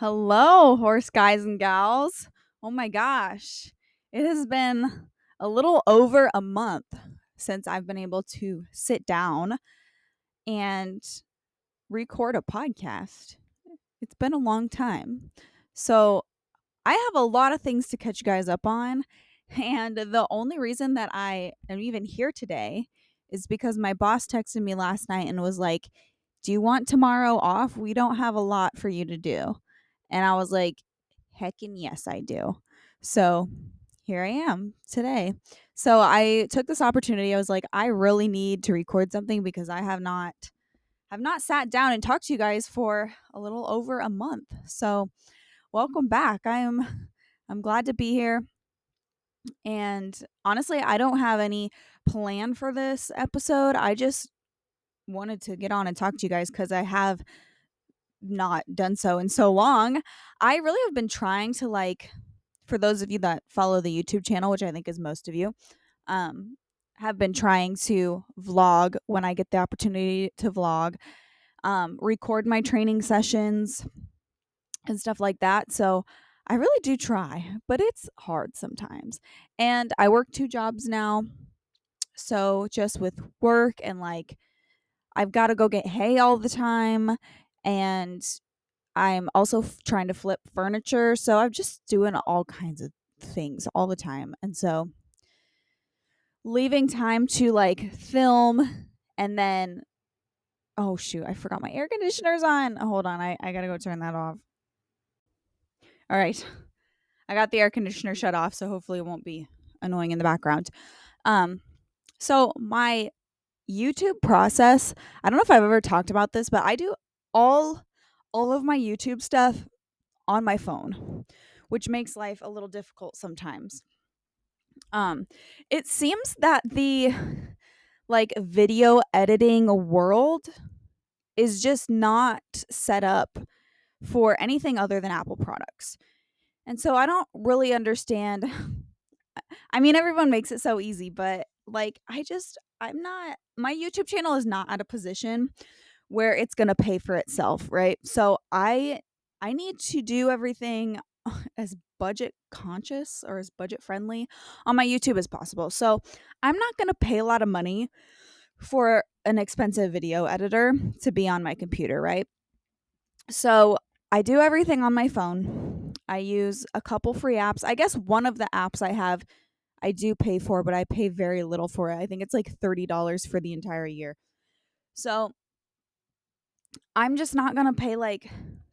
Hello, horse guys and gals. Oh my gosh. It has been a little over a month since I've been able to sit down and record a podcast. It's been a long time. So, I have a lot of things to catch you guys up on. And the only reason that I am even here today is because my boss texted me last night and was like, Do you want tomorrow off? We don't have a lot for you to do. And I was like, Heckin' yes, I do. So here I am today. So I took this opportunity. I was like, I really need to record something because I have not have not sat down and talked to you guys for a little over a month. So welcome back. I am I'm glad to be here. And honestly, I don't have any plan for this episode. I just wanted to get on and talk to you guys because I have not done so in so long. I really have been trying to like for those of you that follow the YouTube channel, which I think is most of you, um, have been trying to vlog when I get the opportunity to vlog, um, record my training sessions and stuff like that. So I really do try, but it's hard sometimes. And I work two jobs now. So just with work and like I've got to go get hay all the time and I'm also f- trying to flip furniture. So I'm just doing all kinds of things all the time. And so leaving time to like film and then oh shoot, I forgot my air conditioner's on. Hold on, I, I gotta go turn that off. All right. I got the air conditioner shut off, so hopefully it won't be annoying in the background. Um, so my YouTube process, I don't know if I've ever talked about this, but I do all all of my YouTube stuff on my phone, which makes life a little difficult sometimes. Um, it seems that the like video editing world is just not set up for anything other than Apple products. And so I don't really understand. I mean, everyone makes it so easy, but like, I just, I'm not, my YouTube channel is not at a position where it's going to pay for itself, right? So I, I need to do everything as budget conscious or as budget friendly on my YouTube as possible. So I'm not going to pay a lot of money for an expensive video editor to be on my computer, right? So I do everything on my phone. I use a couple free apps. I guess one of the apps I have I do pay for, but I pay very little for it. I think it's like $30 for the entire year. So I'm just not going to pay like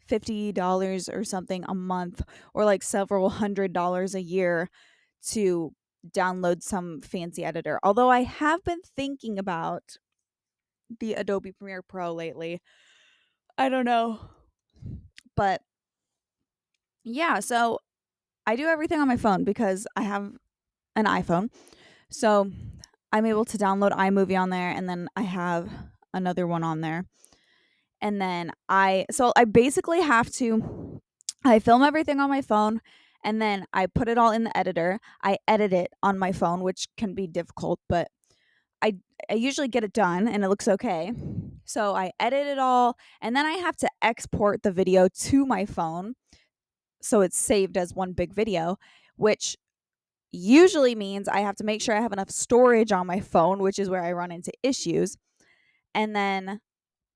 $50 or something a month or like several hundred dollars a year to download some fancy editor. Although I have been thinking about the Adobe Premiere Pro lately. I don't know. But yeah, so I do everything on my phone because I have an iPhone. So I'm able to download iMovie on there and then I have another one on there. And then I so I basically have to I film everything on my phone and then I put it all in the editor. I edit it on my phone, which can be difficult, but I I usually get it done and it looks okay. So I edit it all and then I have to export the video to my phone so it's saved as one big video, which usually means I have to make sure I have enough storage on my phone, which is where I run into issues. And then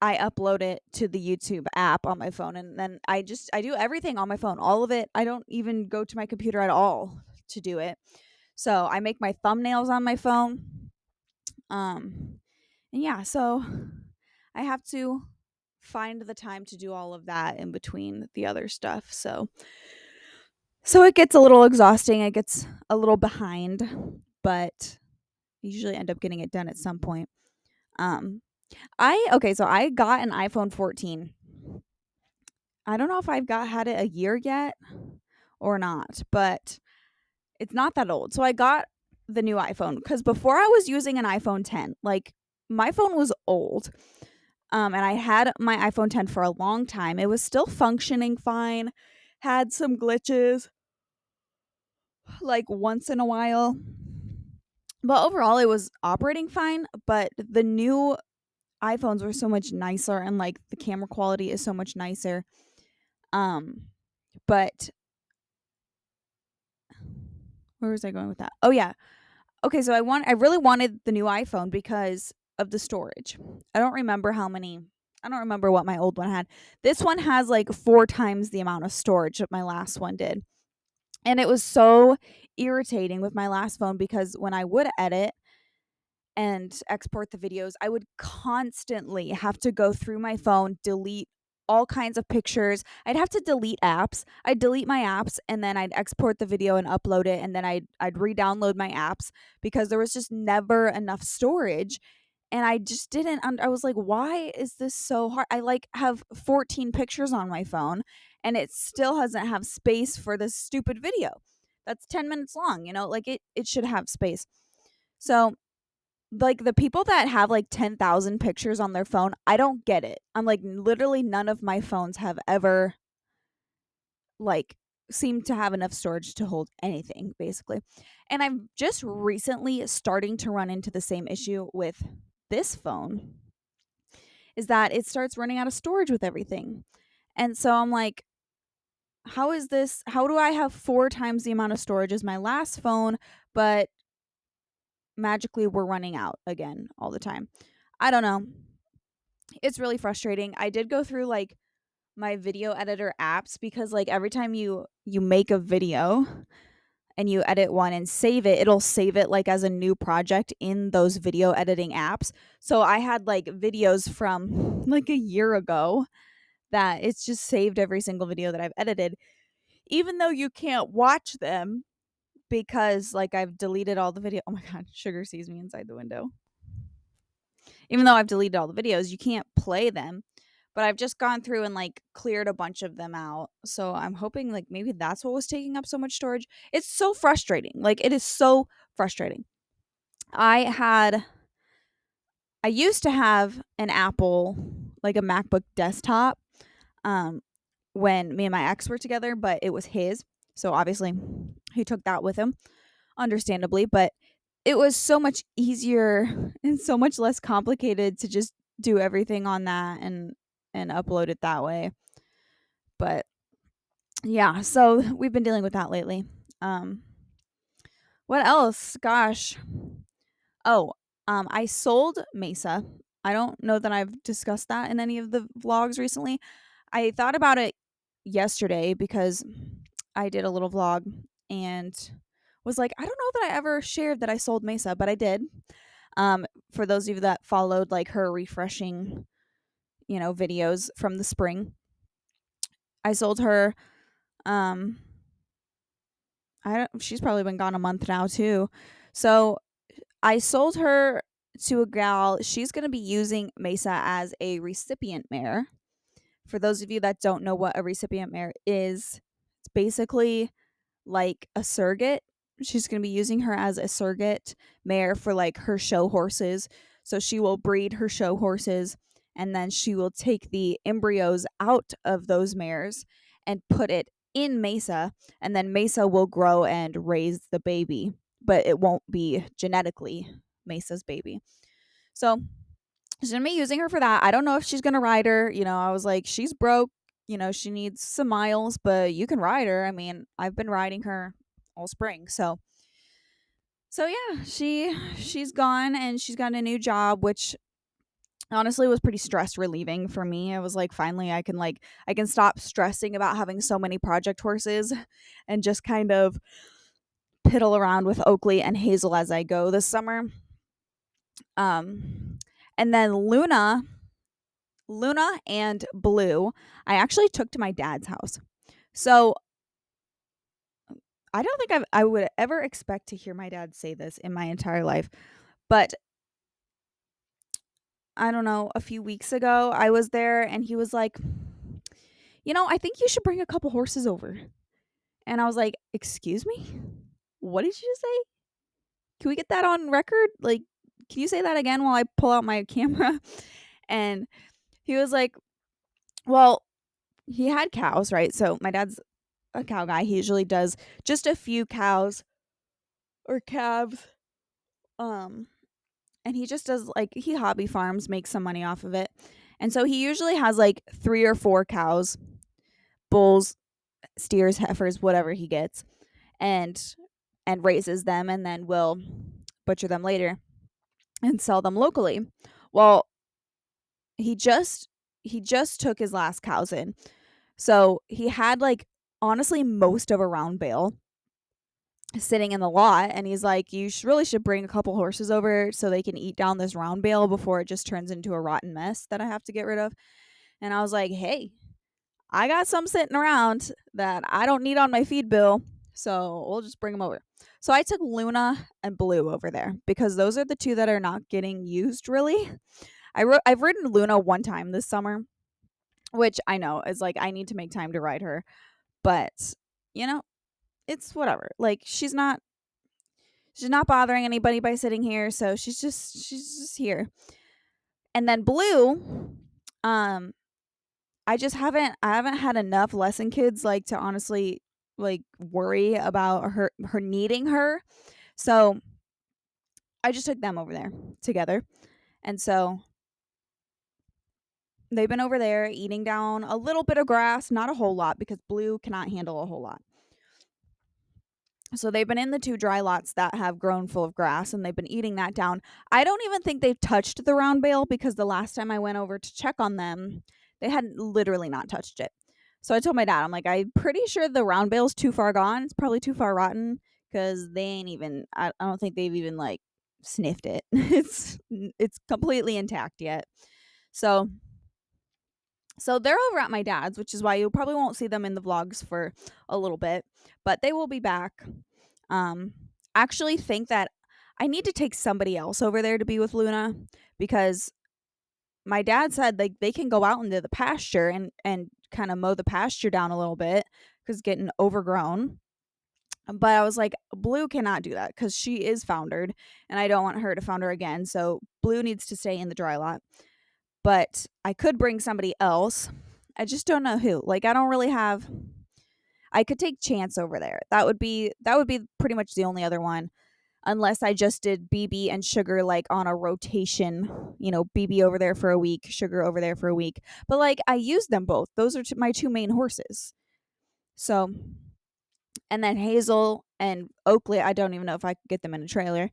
I upload it to the YouTube app on my phone and then I just I do everything on my phone. All of it. I don't even go to my computer at all to do it. So, I make my thumbnails on my phone. Um and yeah, so I have to find the time to do all of that in between the other stuff. So so it gets a little exhausting. It gets a little behind, but I usually end up getting it done at some point. Um I okay, so I got an iPhone 14. I don't know if I've got had it a year yet or not, but it's not that old. So I got the new iPhone cuz before I was using an iPhone 10. Like my phone was old. Um and I had my iPhone 10 for a long time. It was still functioning fine, had some glitches like once in a while. But overall it was operating fine, but the new iPhones were so much nicer and like the camera quality is so much nicer. Um but where was I going with that? Oh yeah. Okay, so I want I really wanted the new iPhone because of the storage. I don't remember how many I don't remember what my old one had. This one has like four times the amount of storage that my last one did. And it was so irritating with my last phone because when I would edit and export the videos, I would constantly have to go through my phone, delete all kinds of pictures. I'd have to delete apps. I'd delete my apps and then I'd export the video and upload it and then I'd I'd re-download my apps because there was just never enough storage and I just didn't I was like why is this so hard? I like have 14 pictures on my phone and it still doesn't have space for this stupid video. That's 10 minutes long, you know? Like it it should have space. So like the people that have like 10,000 pictures on their phone, I don't get it. I'm like literally none of my phones have ever like seemed to have enough storage to hold anything basically. And I'm just recently starting to run into the same issue with this phone is that it starts running out of storage with everything. And so I'm like how is this how do I have four times the amount of storage as my last phone but magically we're running out again all the time. I don't know. It's really frustrating. I did go through like my video editor apps because like every time you you make a video and you edit one and save it, it'll save it like as a new project in those video editing apps. So I had like videos from like a year ago that it's just saved every single video that I've edited. Even though you can't watch them because like I've deleted all the video. Oh my god, Sugar sees me inside the window. Even though I've deleted all the videos, you can't play them. But I've just gone through and like cleared a bunch of them out. So I'm hoping like maybe that's what was taking up so much storage. It's so frustrating. Like it is so frustrating. I had I used to have an Apple like a MacBook desktop um when me and my ex were together, but it was his. So obviously, he took that with him, understandably, but it was so much easier and so much less complicated to just do everything on that and and upload it that way. But yeah, so we've been dealing with that lately. Um what else? Gosh. Oh, um I sold Mesa. I don't know that I've discussed that in any of the vlogs recently. I thought about it yesterday because I did a little vlog and was like, I don't know that I ever shared that I sold Mesa, but I did. Um, for those of you that followed like her refreshing, you know, videos from the spring, I sold her. Um, I don't. She's probably been gone a month now too. So I sold her to a gal. She's going to be using Mesa as a recipient mare. For those of you that don't know what a recipient mare is, it's basically like a surrogate. She's going to be using her as a surrogate mare for like her show horses. So she will breed her show horses and then she will take the embryos out of those mares and put it in Mesa and then Mesa will grow and raise the baby, but it won't be genetically Mesa's baby. So she's gonna be using her for that. I don't know if she's gonna ride her. You know, I was like, she's broke you know, she needs some miles, but you can ride her. I mean, I've been riding her all spring. So so yeah, she she's gone and she's got a new job which honestly was pretty stress relieving for me. I was like finally I can like I can stop stressing about having so many project horses and just kind of piddle around with Oakley and Hazel as I go this summer. Um and then Luna Luna and Blue, I actually took to my dad's house. So I don't think I've, I would ever expect to hear my dad say this in my entire life. But I don't know, a few weeks ago, I was there and he was like, You know, I think you should bring a couple horses over. And I was like, Excuse me? What did you just say? Can we get that on record? Like, can you say that again while I pull out my camera? And he was like, well, he had cows, right? So my dad's a cow guy. He usually does just a few cows or calves. Um and he just does like he hobby farms, makes some money off of it. And so he usually has like 3 or 4 cows, bulls, steers, heifers, whatever he gets, and and raises them and then will butcher them later and sell them locally. Well, he just he just took his last cows in. So he had like honestly most of a round bale sitting in the lot and he's like you sh- really should bring a couple horses over so they can eat down this round bale before it just turns into a rotten mess that I have to get rid of. And I was like, "Hey, I got some sitting around that I don't need on my feed bill, so we'll just bring them over." So I took Luna and Blue over there because those are the two that are not getting used really. I wrote I've ridden Luna one time this summer, which I know is like I need to make time to ride her. But, you know, it's whatever. Like she's not she's not bothering anybody by sitting here, so she's just she's just here. And then Blue, um I just haven't I haven't had enough lesson kids like to honestly like worry about her her needing her. So I just took them over there together. And so they've been over there eating down a little bit of grass, not a whole lot because Blue cannot handle a whole lot. So they've been in the two dry lots that have grown full of grass and they've been eating that down. I don't even think they've touched the round bale because the last time I went over to check on them, they hadn't literally not touched it. So I told my dad, I'm like, I'm pretty sure the round bale's too far gone. It's probably too far rotten because they ain't even, I, I don't think they've even like sniffed it. it's, it's completely intact yet. So so they're over at my dad's, which is why you probably won't see them in the vlogs for a little bit, but they will be back. Um actually think that I need to take somebody else over there to be with Luna because my dad said like they can go out into the pasture and and kind of mow the pasture down a little bit cuz getting overgrown. But I was like Blue cannot do that cuz she is foundered and I don't want her to founder again. So Blue needs to stay in the dry lot but I could bring somebody else. I just don't know who. Like I don't really have I could take Chance over there. That would be that would be pretty much the only other one unless I just did BB and Sugar like on a rotation, you know, BB over there for a week, Sugar over there for a week. But like I use them both. Those are my two main horses. So and then Hazel and Oakley, I don't even know if I could get them in a trailer.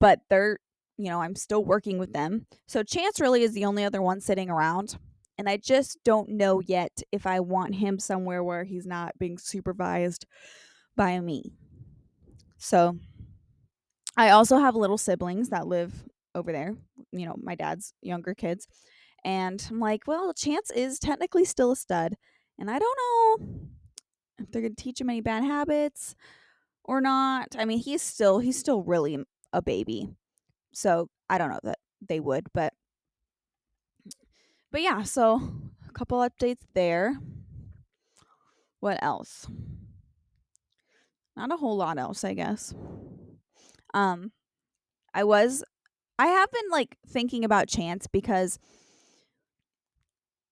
But they're you know, I'm still working with them. So Chance really is the only other one sitting around. And I just don't know yet if I want him somewhere where he's not being supervised by me. So I also have little siblings that live over there, you know, my dad's younger kids. And I'm like, well, Chance is technically still a stud. And I don't know if they're going to teach him any bad habits or not. I mean, he's still he's still really a baby. So I don't know that they would, but but yeah, so a couple updates there. What else? Not a whole lot else, I guess. Um I was I have been like thinking about Chance because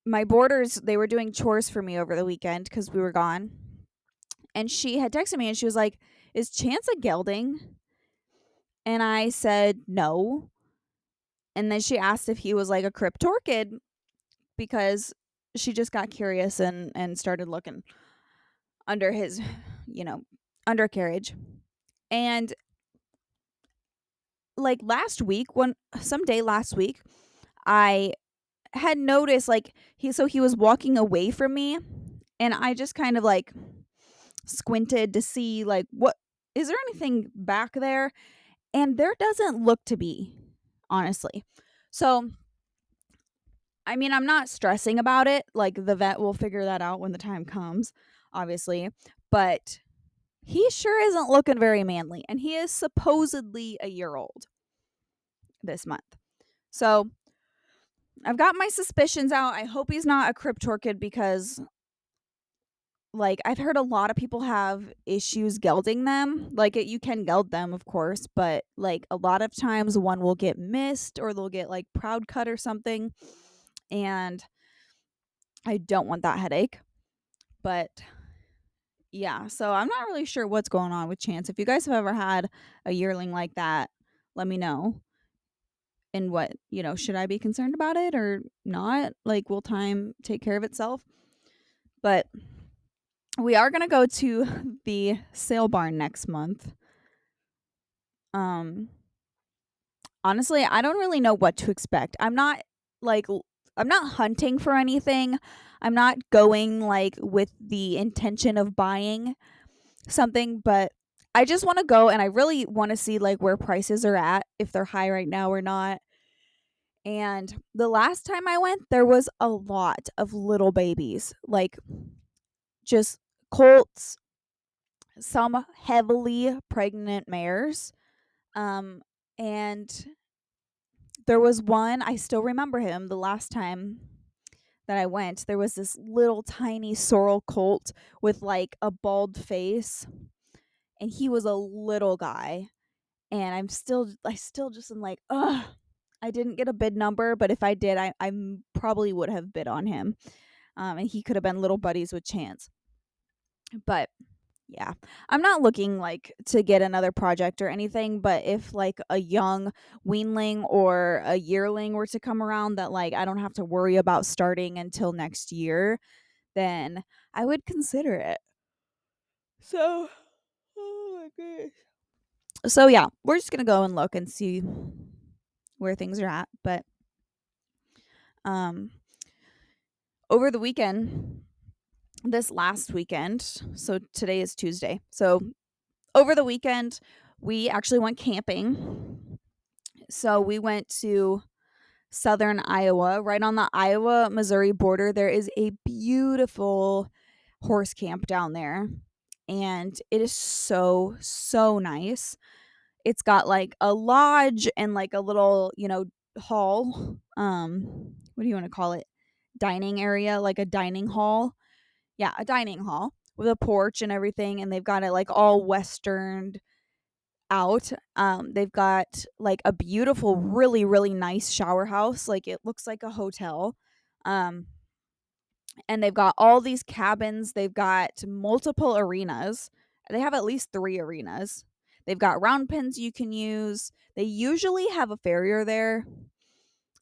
my boarders they were doing chores for me over the weekend cuz we were gone. And she had texted me and she was like, "Is Chance a gelding?" And I said, no. And then she asked if he was like a cryptorchid because she just got curious and, and started looking under his, you know, undercarriage. And like last week, when someday last week, I had noticed like he so he was walking away from me and I just kind of like squinted to see like what is there anything back there and there doesn't look to be, honestly. So, I mean, I'm not stressing about it. Like, the vet will figure that out when the time comes, obviously. But he sure isn't looking very manly. And he is supposedly a year old this month. So, I've got my suspicions out. I hope he's not a cryptorchid because like I've heard a lot of people have issues gelding them. Like it, you can geld them, of course, but like a lot of times one will get missed or they'll get like proud cut or something. And I don't want that headache. But yeah, so I'm not really sure what's going on with Chance. If you guys have ever had a yearling like that, let me know. And what, you know, should I be concerned about it or not? Like, will time take care of itself? But we are going to go to the sale barn next month. Um honestly, I don't really know what to expect. I'm not like I'm not hunting for anything. I'm not going like with the intention of buying something, but I just want to go and I really want to see like where prices are at, if they're high right now or not. And the last time I went, there was a lot of little babies, like just colts, some heavily pregnant mares. Um, and there was one, I still remember him the last time that I went. There was this little tiny sorrel colt with like a bald face, and he was a little guy. And I'm still, I still just am like, ugh. I didn't get a bid number, but if I did, I, I probably would have bid on him. Um, and he could have been little buddies with Chance. But yeah i'm not looking like to get another project or anything but if like a young weanling or a yearling were to come around that like i don't have to worry about starting until next year then i would consider it. So oh my so yeah we're just gonna go and look and see where things are at but um over the weekend this last weekend, so today is Tuesday. So over the weekend, we actually went camping. So we went to southern Iowa, right on the Iowa Missouri border. There is a beautiful horse camp down there, and it is so, so nice. It's got like a lodge and like a little, you know, hall. Um, what do you want to call it? Dining area, like a dining hall yeah, a dining hall with a porch and everything, and they've got it like all westerned out. Um, they've got like a beautiful, really, really nice shower house. Like it looks like a hotel. Um, and they've got all these cabins. They've got multiple arenas. They have at least three arenas. They've got round pens you can use. They usually have a farrier there.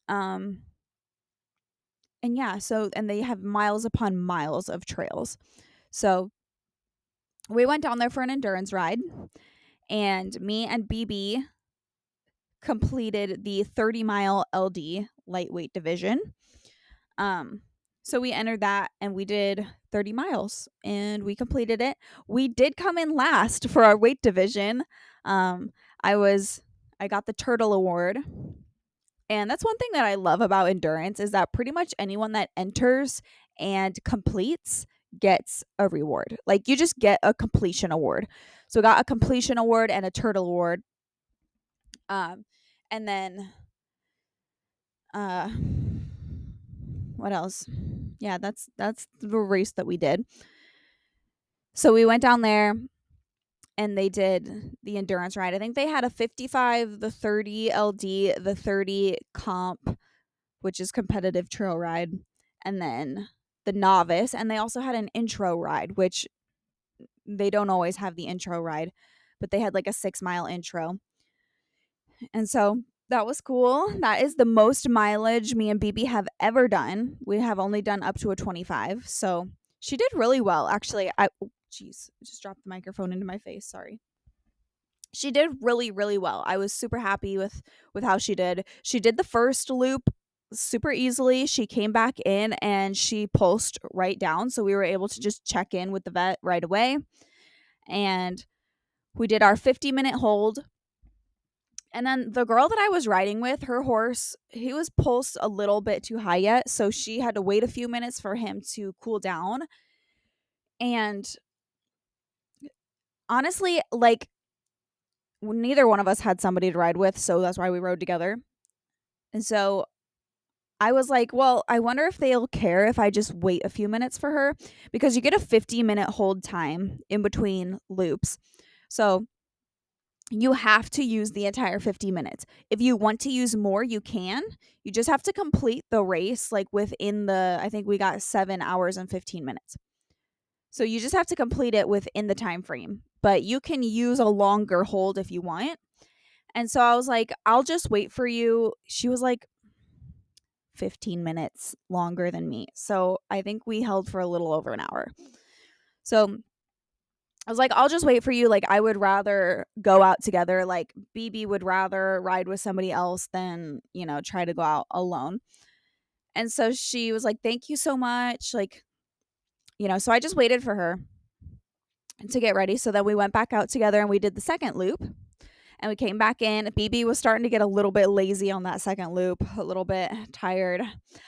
Um, and yeah, so and they have miles upon miles of trails. So we went down there for an endurance ride, and me and BB completed the 30 mile LD lightweight division. Um, so we entered that and we did 30 miles and we completed it. We did come in last for our weight division. Um, I was I got the turtle award and that's one thing that I love about endurance is that pretty much anyone that enters and completes gets a reward. Like you just get a completion award. So got a completion award and a turtle award. Um and then uh what else? Yeah, that's that's the race that we did. So we went down there and they did the endurance ride. I think they had a 55, the 30 LD, the 30 comp, which is competitive trail ride, and then the novice. And they also had an intro ride, which they don't always have the intro ride, but they had like a six mile intro. And so that was cool. That is the most mileage me and BB have ever done. We have only done up to a 25. So she did really well. Actually, I jeez, just dropped the microphone into my face. Sorry. She did really, really well. I was super happy with with how she did. She did the first loop super easily. She came back in and she pulsed right down, so we were able to just check in with the vet right away. And we did our 50 minute hold. And then the girl that I was riding with, her horse, he was pulsed a little bit too high yet, so she had to wait a few minutes for him to cool down. And honestly, like neither one of us had somebody to ride with, so that's why we rode together. And so I was like, well, I wonder if they'll care if I just wait a few minutes for her because you get a 50 minute hold time in between loops. So you have to use the entire 50 minutes. If you want to use more, you can. You just have to complete the race like within the I think we got 7 hours and 15 minutes. So you just have to complete it within the time frame, but you can use a longer hold if you want. And so I was like, I'll just wait for you. She was like 15 minutes longer than me. So I think we held for a little over an hour. So I was like, I'll just wait for you. Like, I would rather go out together. Like, BB would rather ride with somebody else than, you know, try to go out alone. And so she was like, Thank you so much. Like, you know, so I just waited for her to get ready. So then we went back out together and we did the second loop and we came back in. BB was starting to get a little bit lazy on that second loop, a little bit tired.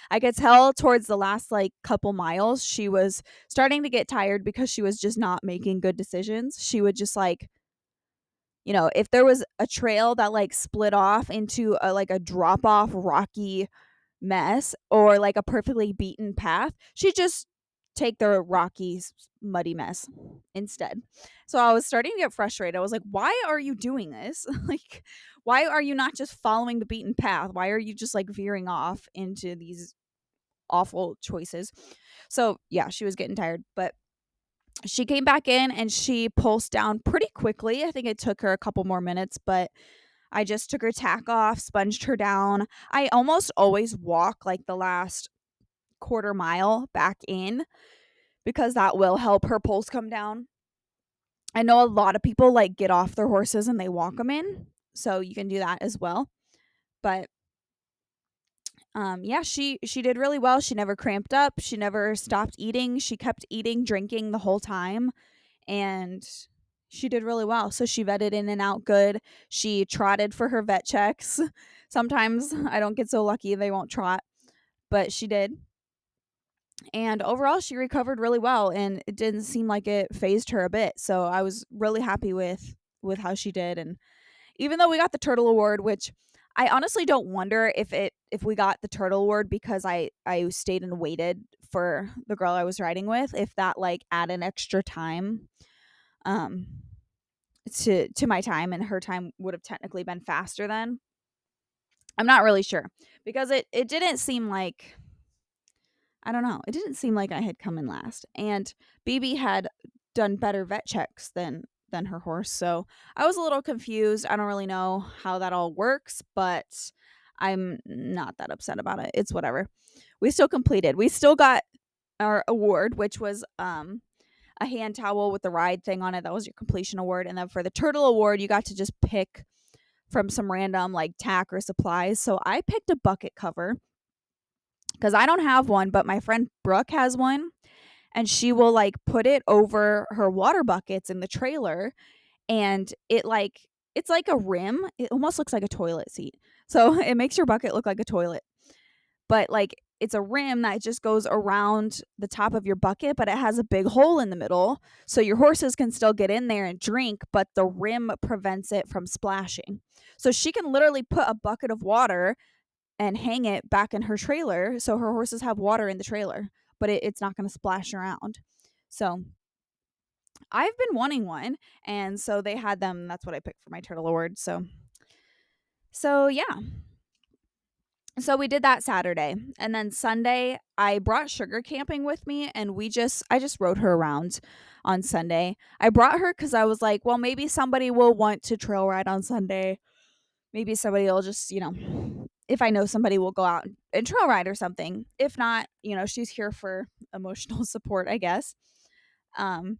I could tell towards the last like couple miles, she was starting to get tired because she was just not making good decisions. She would just like, you know, if there was a trail that like split off into a like a drop off rocky mess or like a perfectly beaten path, she just take the rocky, muddy mess instead. So I was starting to get frustrated. I was like, why are you doing this? like, why are you not just following the beaten path? Why are you just like veering off into these awful choices? So yeah, she was getting tired, but she came back in and she pulsed down pretty quickly. I think it took her a couple more minutes, but I just took her tack off, sponged her down. I almost always walk like the last quarter mile back in because that will help her pulse come down. I know a lot of people like get off their horses and they walk them in, so you can do that as well. But um yeah, she she did really well. She never cramped up, she never stopped eating. She kept eating, drinking the whole time and she did really well. So she vetted in and out good. She trotted for her vet checks. Sometimes I don't get so lucky they won't trot, but she did and overall she recovered really well and it didn't seem like it fazed her a bit so i was really happy with with how she did and even though we got the turtle award which i honestly don't wonder if it if we got the turtle award because i i stayed and waited for the girl i was riding with if that like add extra time um to to my time and her time would have technically been faster then. I'm not really sure because it it didn't seem like I don't know. It didn't seem like I had come in last. And BB had done better vet checks than than her horse. So I was a little confused. I don't really know how that all works, but I'm not that upset about it. It's whatever. We still completed. We still got our award, which was um a hand towel with the ride thing on it. That was your completion award. And then for the turtle award, you got to just pick from some random like tack or supplies. So I picked a bucket cover because I don't have one, but my friend Brooke has one. And she will like put it over her water buckets in the trailer. And it like, it's like a rim. It almost looks like a toilet seat. So it makes your bucket look like a toilet. But like, it's a rim that just goes around the top of your bucket, but it has a big hole in the middle. So your horses can still get in there and drink, but the rim prevents it from splashing. So she can literally put a bucket of water and hang it back in her trailer so her horses have water in the trailer, but it, it's not going to splash around. So I've been wanting one, and so they had them. That's what I picked for my turtle award. So, so yeah. So we did that Saturday, and then Sunday I brought Sugar camping with me, and we just I just rode her around on Sunday. I brought her because I was like, well, maybe somebody will want to trail ride on Sunday. Maybe somebody will just you know if I know somebody will go out and trail ride or something. If not, you know, she's here for emotional support, I guess. Um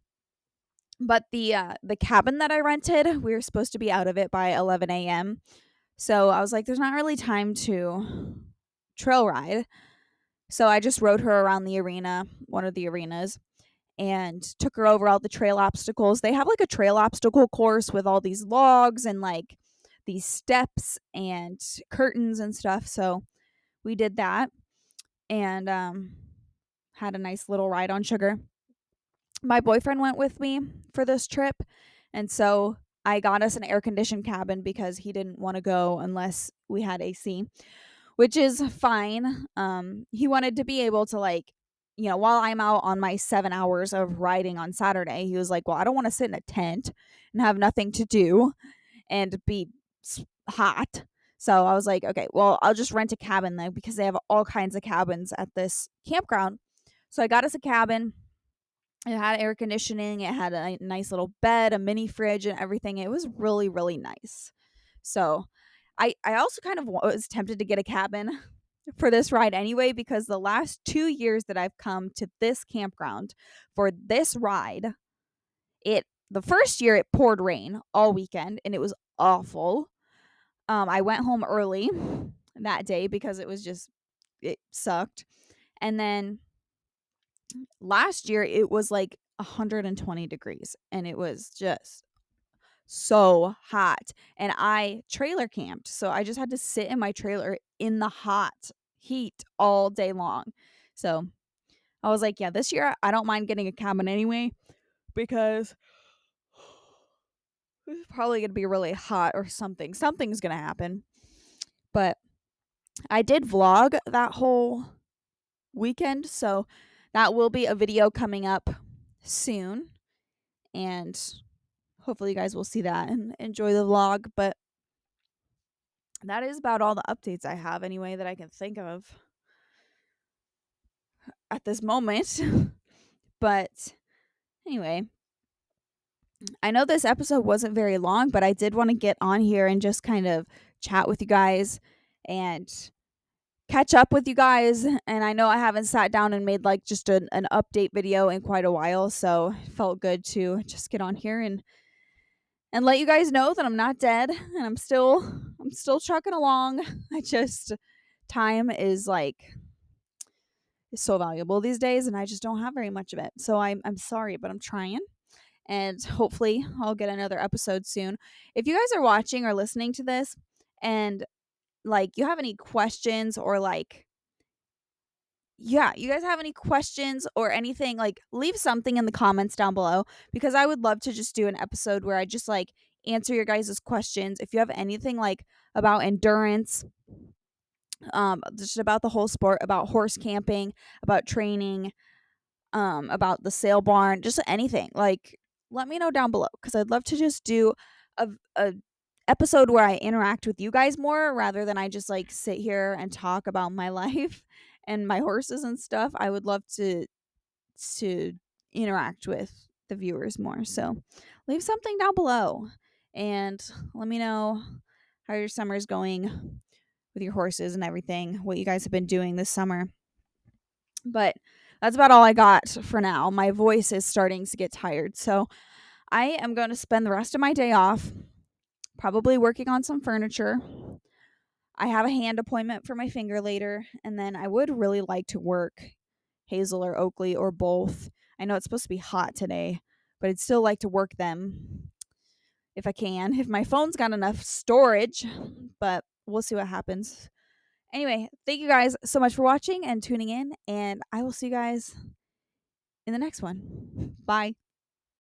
but the uh the cabin that I rented, we were supposed to be out of it by 11 a.m. So I was like, there's not really time to trail ride. So I just rode her around the arena, one of the arenas, and took her over all the trail obstacles. They have like a trail obstacle course with all these logs and like these steps and curtains and stuff. So we did that and um, had a nice little ride on sugar. My boyfriend went with me for this trip. And so I got us an air conditioned cabin because he didn't want to go unless we had AC, which is fine. Um, he wanted to be able to, like, you know, while I'm out on my seven hours of riding on Saturday, he was like, Well, I don't want to sit in a tent and have nothing to do and be hot. So I was like, okay, well, I'll just rent a cabin then because they have all kinds of cabins at this campground. So I got us a cabin. It had air conditioning, it had a nice little bed, a mini fridge, and everything. It was really, really nice. So I I also kind of was tempted to get a cabin for this ride anyway because the last two years that I've come to this campground for this ride, it the first year it poured rain all weekend and it was awful. Um, I went home early that day because it was just it sucked. And then last year it was like 120 degrees and it was just so hot and I trailer camped. So I just had to sit in my trailer in the hot heat all day long. So I was like, yeah, this year I don't mind getting a cabin anyway because probably going to be really hot or something. Something's going to happen. But I did vlog that whole weekend, so that will be a video coming up soon. And hopefully you guys will see that and enjoy the vlog, but that is about all the updates I have anyway that I can think of at this moment. but anyway, I know this episode wasn't very long, but I did want to get on here and just kind of chat with you guys and catch up with you guys. And I know I haven't sat down and made like just an, an update video in quite a while, so it felt good to just get on here and and let you guys know that I'm not dead and I'm still I'm still trucking along. I just time is like is so valuable these days and I just don't have very much of it. So I'm I'm sorry, but I'm trying. And hopefully I'll get another episode soon. If you guys are watching or listening to this and like you have any questions or like yeah, you guys have any questions or anything, like leave something in the comments down below because I would love to just do an episode where I just like answer your guys' questions. If you have anything like about endurance, um, just about the whole sport, about horse camping, about training, um, about the sale barn, just anything, like let me know down below because I'd love to just do a, a episode where I interact with you guys more rather than I just like sit here and talk about my life and my horses and stuff, I would love to to interact with the viewers more. So leave something down below and let me know how your summer is going with your horses and everything, what you guys have been doing this summer. But that's about all I got for now. My voice is starting to get tired. So I am going to spend the rest of my day off, probably working on some furniture, I have a hand appointment for my finger later, and then I would really like to work Hazel or Oakley or both. I know it's supposed to be hot today, but I'd still like to work them if I can, if my phone's got enough storage, but we'll see what happens. Anyway, thank you guys so much for watching and tuning in, and I will see you guys in the next one. Bye.